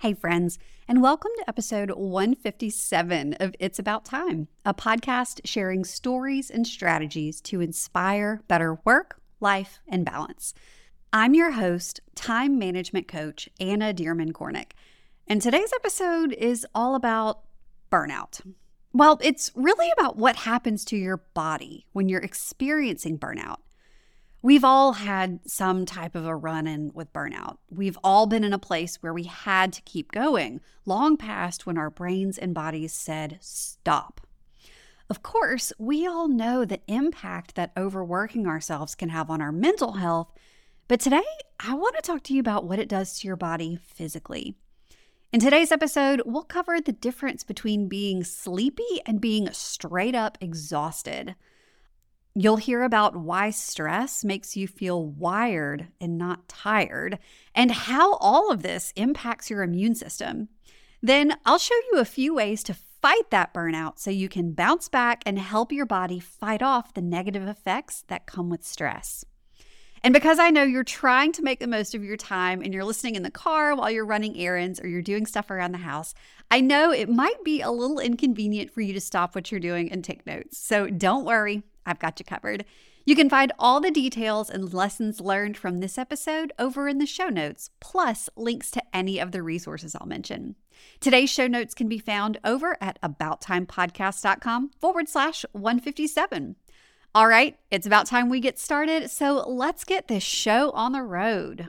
Hey, friends, and welcome to episode 157 of It's About Time, a podcast sharing stories and strategies to inspire better work, life, and balance. I'm your host, time management coach Anna Dearmon Kornick, and today's episode is all about burnout. Well, it's really about what happens to your body when you're experiencing burnout. We've all had some type of a run in with burnout. We've all been in a place where we had to keep going, long past when our brains and bodies said stop. Of course, we all know the impact that overworking ourselves can have on our mental health, but today I want to talk to you about what it does to your body physically. In today's episode, we'll cover the difference between being sleepy and being straight up exhausted. You'll hear about why stress makes you feel wired and not tired, and how all of this impacts your immune system. Then I'll show you a few ways to fight that burnout so you can bounce back and help your body fight off the negative effects that come with stress. And because I know you're trying to make the most of your time and you're listening in the car while you're running errands or you're doing stuff around the house, I know it might be a little inconvenient for you to stop what you're doing and take notes. So don't worry, I've got you covered. You can find all the details and lessons learned from this episode over in the show notes, plus links to any of the resources I'll mention. Today's show notes can be found over at abouttimepodcast.com forward slash 157. All right, it's about time we get started, so let's get this show on the road.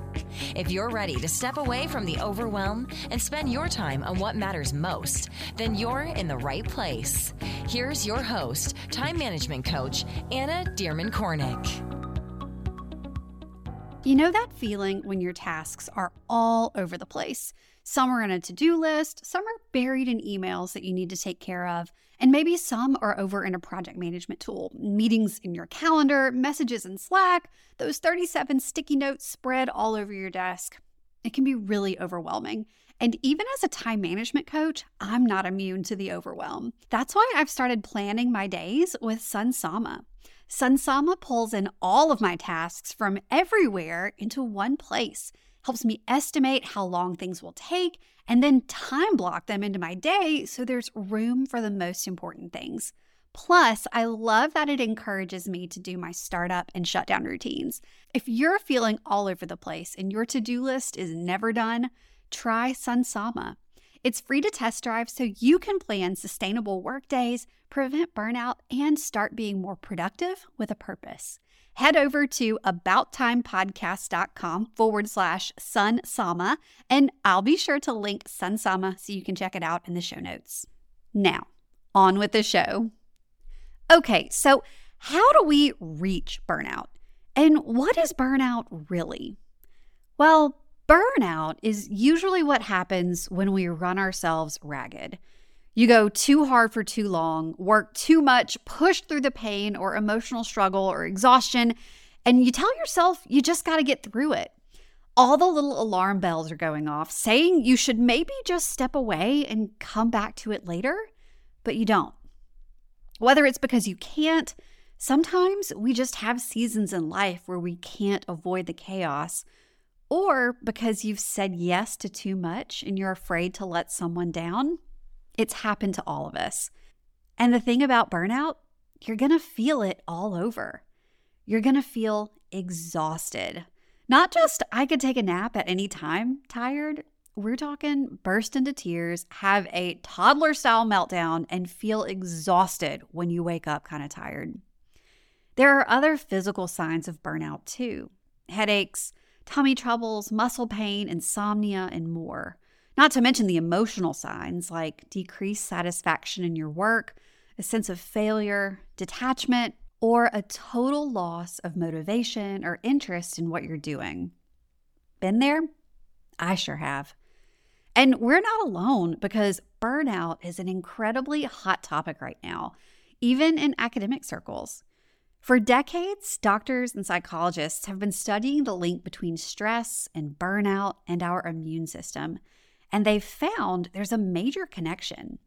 If you're ready to step away from the overwhelm and spend your time on what matters most, then you're in the right place. Here's your host, time management coach, Anna Dearmon Kornick. You know that feeling when your tasks are all over the place? Some are in a to do list, some are buried in emails that you need to take care of, and maybe some are over in a project management tool. Meetings in your calendar, messages in Slack, those 37 sticky notes spread all over your desk. It can be really overwhelming. And even as a time management coach, I'm not immune to the overwhelm. That's why I've started planning my days with Sunsama. Sunsama pulls in all of my tasks from everywhere into one place, helps me estimate how long things will take, and then time block them into my day so there's room for the most important things. Plus, I love that it encourages me to do my startup and shutdown routines. If you're feeling all over the place and your to do list is never done, try Sunsama. It's free to test drive so you can plan sustainable work days, prevent burnout, and start being more productive with a purpose. Head over to abouttimepodcast.com forward slash sunsama, and I'll be sure to link Sunsama so you can check it out in the show notes. Now, on with the show. Okay, so how do we reach burnout? And what is burnout really? Well, Burnout is usually what happens when we run ourselves ragged. You go too hard for too long, work too much, push through the pain or emotional struggle or exhaustion, and you tell yourself you just got to get through it. All the little alarm bells are going off, saying you should maybe just step away and come back to it later, but you don't. Whether it's because you can't, sometimes we just have seasons in life where we can't avoid the chaos or because you've said yes to too much and you're afraid to let someone down. It's happened to all of us. And the thing about burnout, you're going to feel it all over. You're going to feel exhausted. Not just, I could take a nap at any time, tired. We're talking burst into tears, have a toddler style meltdown, and feel exhausted when you wake up kind of tired. There are other physical signs of burnout too headaches, tummy troubles, muscle pain, insomnia, and more. Not to mention the emotional signs like decreased satisfaction in your work, a sense of failure, detachment, or a total loss of motivation or interest in what you're doing. Been there? I sure have. And we're not alone because burnout is an incredibly hot topic right now. even in academic circles. For decades, doctors and psychologists have been studying the link between stress and burnout and our immune system, and they've found there's a major connection.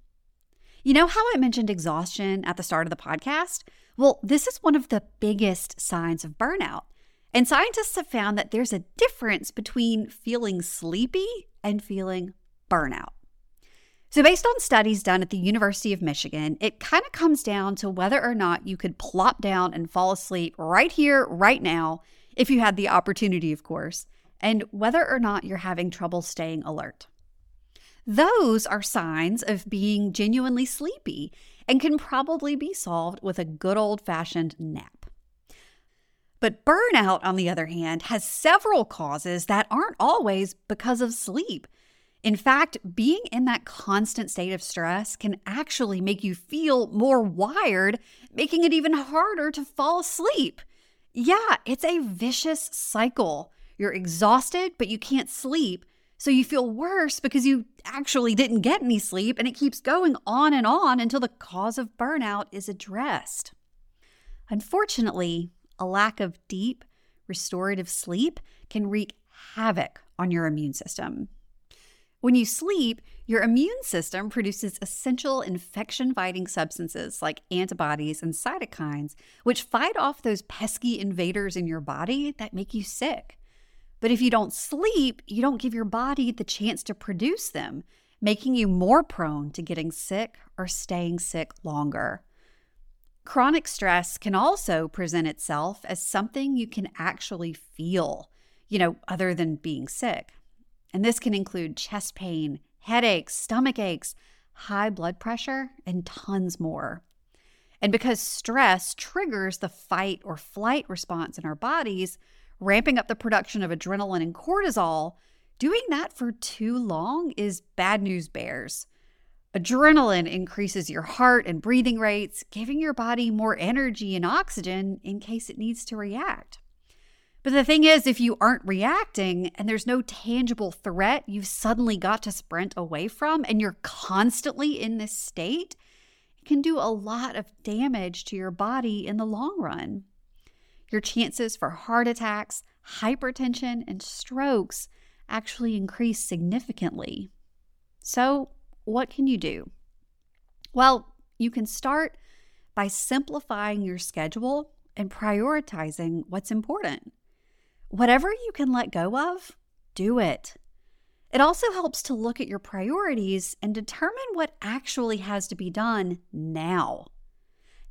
You know how I mentioned exhaustion at the start of the podcast? Well, this is one of the biggest signs of burnout. And scientists have found that there's a difference between feeling sleepy and feeling burnout. So, based on studies done at the University of Michigan, it kind of comes down to whether or not you could plop down and fall asleep right here, right now, if you had the opportunity, of course, and whether or not you're having trouble staying alert. Those are signs of being genuinely sleepy and can probably be solved with a good old fashioned nap. But burnout, on the other hand, has several causes that aren't always because of sleep. In fact, being in that constant state of stress can actually make you feel more wired, making it even harder to fall asleep. Yeah, it's a vicious cycle. You're exhausted, but you can't sleep. So you feel worse because you actually didn't get any sleep, and it keeps going on and on until the cause of burnout is addressed. Unfortunately, a lack of deep, restorative sleep can wreak havoc on your immune system. When you sleep, your immune system produces essential infection fighting substances like antibodies and cytokines, which fight off those pesky invaders in your body that make you sick. But if you don't sleep, you don't give your body the chance to produce them, making you more prone to getting sick or staying sick longer. Chronic stress can also present itself as something you can actually feel, you know, other than being sick. And this can include chest pain, headaches, stomach aches, high blood pressure, and tons more. And because stress triggers the fight or flight response in our bodies, ramping up the production of adrenaline and cortisol, doing that for too long is bad news bears. Adrenaline increases your heart and breathing rates, giving your body more energy and oxygen in case it needs to react. But the thing is, if you aren't reacting and there's no tangible threat you've suddenly got to sprint away from, and you're constantly in this state, it can do a lot of damage to your body in the long run. Your chances for heart attacks, hypertension, and strokes actually increase significantly. So, what can you do? Well, you can start by simplifying your schedule and prioritizing what's important. Whatever you can let go of, do it. It also helps to look at your priorities and determine what actually has to be done now.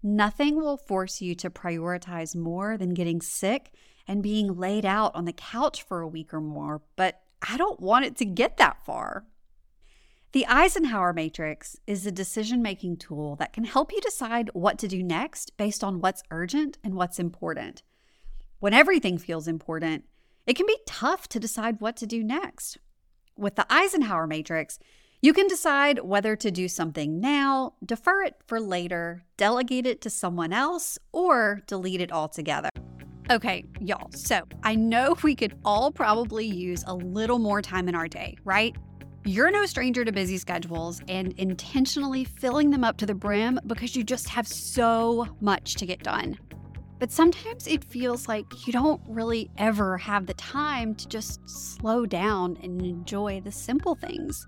Nothing will force you to prioritize more than getting sick and being laid out on the couch for a week or more, but I don't want it to get that far. The Eisenhower Matrix is a decision making tool that can help you decide what to do next based on what's urgent and what's important. When everything feels important, it can be tough to decide what to do next. With the Eisenhower Matrix, you can decide whether to do something now, defer it for later, delegate it to someone else, or delete it altogether. Okay, y'all, so I know we could all probably use a little more time in our day, right? You're no stranger to busy schedules and intentionally filling them up to the brim because you just have so much to get done. But sometimes it feels like you don't really ever have the time to just slow down and enjoy the simple things.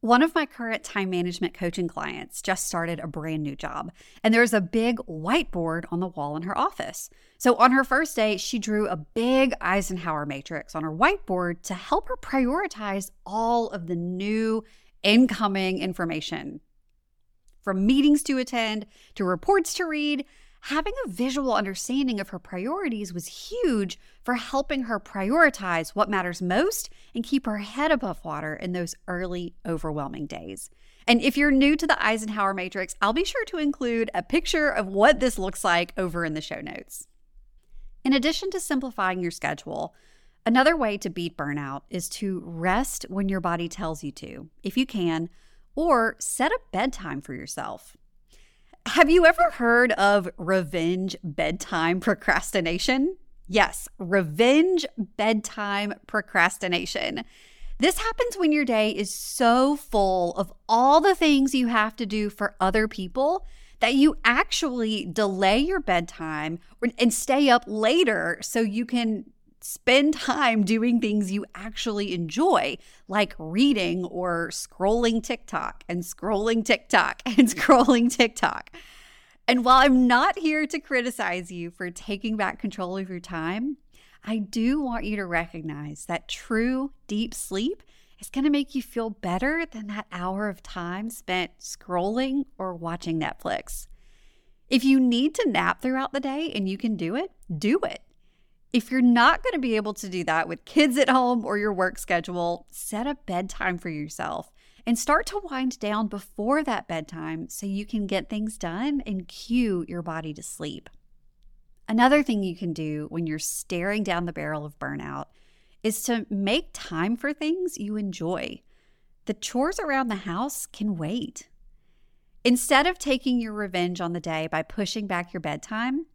One of my current time management coaching clients just started a brand new job, and there's a big whiteboard on the wall in her office. So, on her first day, she drew a big Eisenhower matrix on her whiteboard to help her prioritize all of the new incoming information from meetings to attend to reports to read having a visual understanding of her priorities was huge for helping her prioritize what matters most and keep her head above water in those early, overwhelming days. And if you're new to the Eisenhower Matrix, I'll be sure to include a picture of what this looks like over in the show notes. In addition to simplifying your schedule, another way to beat burnout is to rest when your body tells you to, if you can, or set a bedtime for yourself. Have you ever heard of revenge bedtime procrastination? Yes, revenge bedtime procrastination. This happens when your day is so full of all the things you have to do for other people that you actually delay your bedtime and stay up later so you can spend time doing things you actually enjoy, like reading or scrolling TikTok and scrolling TikTok and scrolling TikTok. And while I'm not here to criticize you for taking back control of your time, I do want you to recognize that true deep sleep is going to make you feel better than that hour of time spent scrolling or watching Netflix. If you need to nap throughout the day and you can do it, do it. If you're not going to be able to do that with kids at home or your work schedule, set a bedtime for yourself and start to wind down before that bedtime so you can get things done and cue your body to sleep. Another thing you can do when you're staring down the barrel of burnout is to make time for things you enjoy. The chores around the house can wait. Instead of taking your revenge on the day by pushing back your bedtime,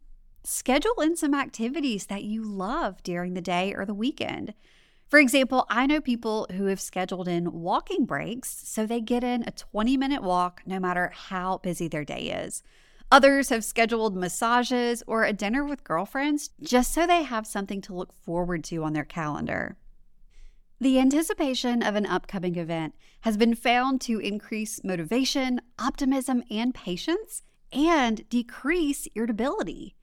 schedule in some activities that you love during the day or the weekend. For example, I know people who have scheduled in walking breaks so they get in a 20 minute walk no matter how busy their day is. Others have scheduled massages or a dinner with girlfriends just so they have something to look forward to on their calendar. The anticipation of an upcoming event has been found to increase motivation, optimism, and patience, and decrease irritability.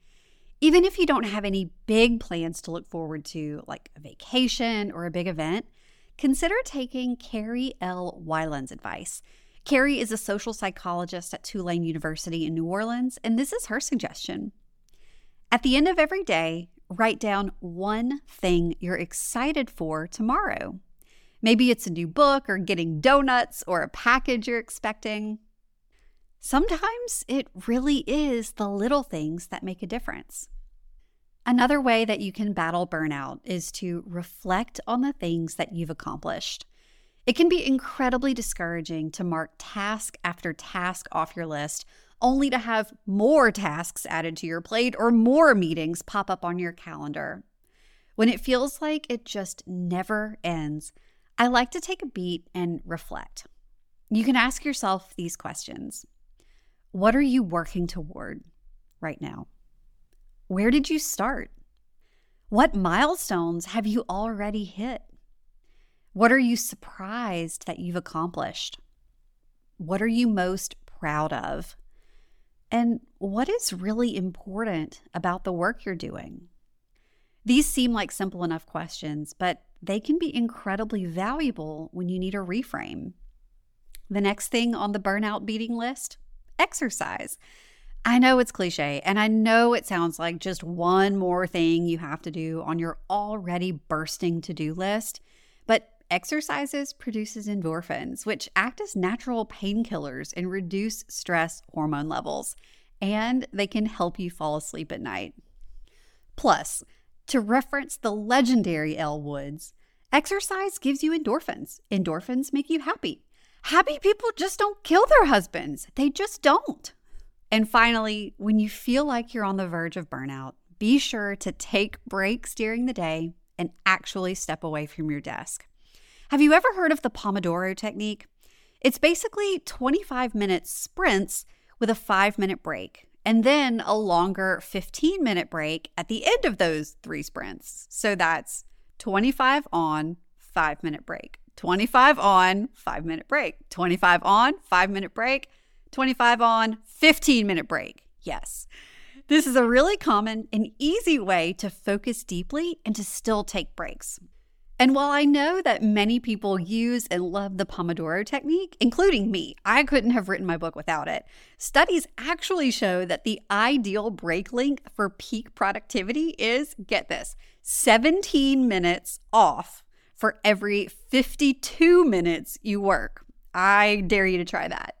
Even if you don't have any big plans to look forward to, like a vacation or a big event, consider taking Carrie L. Weiland's advice. Carrie is a social psychologist at Tulane University in New Orleans, and this is her suggestion. At the end of every day, write down one thing you're excited for tomorrow. Maybe it's a new book or getting donuts or a package you're expecting. Sometimes it really is the little things that make a difference. Another way that you can battle burnout is to reflect on the things that you've accomplished. It can be incredibly discouraging to mark task after task off your list, only to have more tasks added to your plate or more meetings pop up on your calendar. When it feels like it just never ends, I like to take a beat and reflect. You can ask yourself these questions what are you working toward right now? Where did you start? What milestones have you already hit? What are you surprised that you've accomplished? What are you most proud of? And what is really important about the work you're doing? These seem like simple enough questions, but they can be incredibly valuable when you need a reframe. The next thing on the burnout beating list exercise. I know it's cliche, and I know it sounds like just one more thing you have to do on your already bursting to do list, but exercises produces endorphins, which act as natural painkillers and reduce stress hormone levels, and they can help you fall asleep at night. Plus, to reference the legendary Elle Woods, exercise gives you endorphins. Endorphins make you happy. Happy people just don't kill their husbands, they just don't. And finally, when you feel like you're on the verge of burnout, be sure to take breaks during the day and actually step away from your desk. Have you ever heard of the Pomodoro technique? It's basically 25 minute sprints with a five minute break, and then a longer 15 minute break at the end of those three sprints. So that's 25 on, five minute break, 25 on, five minute break, 25 on, five minute break, 25 on, 15 minute break. Yes. This is a really common and easy way to focus deeply and to still take breaks. And while I know that many people use and love the Pomodoro technique, including me, I couldn't have written my book without it. Studies actually show that the ideal break length for peak productivity is get this 17 minutes off for every 52 minutes you work. I dare you to try that.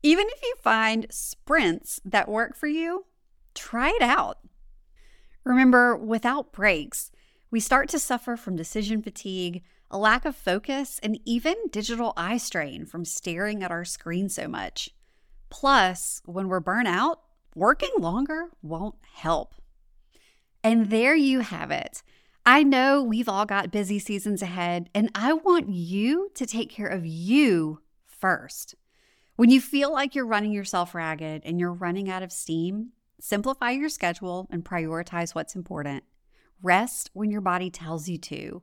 Even if you find sprints that work for you, try it out. Remember, without breaks, we start to suffer from decision fatigue, a lack of focus, and even digital eye strain from staring at our screen so much. Plus, when we're burnt out, working longer won't help. And there you have it. I know we've all got busy seasons ahead, and I want you to take care of you first. When you feel like you're running yourself ragged and you're running out of steam, simplify your schedule and prioritize what's important. Rest when your body tells you to.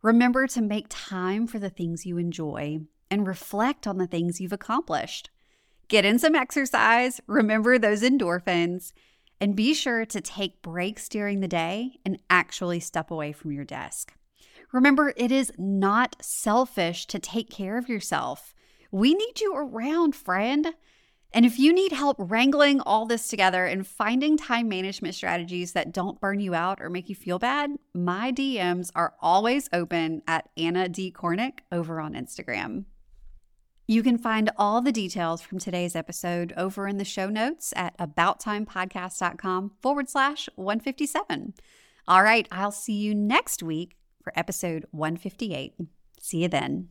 Remember to make time for the things you enjoy and reflect on the things you've accomplished. Get in some exercise, remember those endorphins, and be sure to take breaks during the day and actually step away from your desk. Remember, it is not selfish to take care of yourself. We need you around, friend. And if you need help wrangling all this together and finding time management strategies that don't burn you out or make you feel bad, my DMs are always open at Anna D. Kornick over on Instagram. You can find all the details from today's episode over in the show notes at abouttimepodcast.com forward slash 157. All right, I'll see you next week for episode 158. See you then.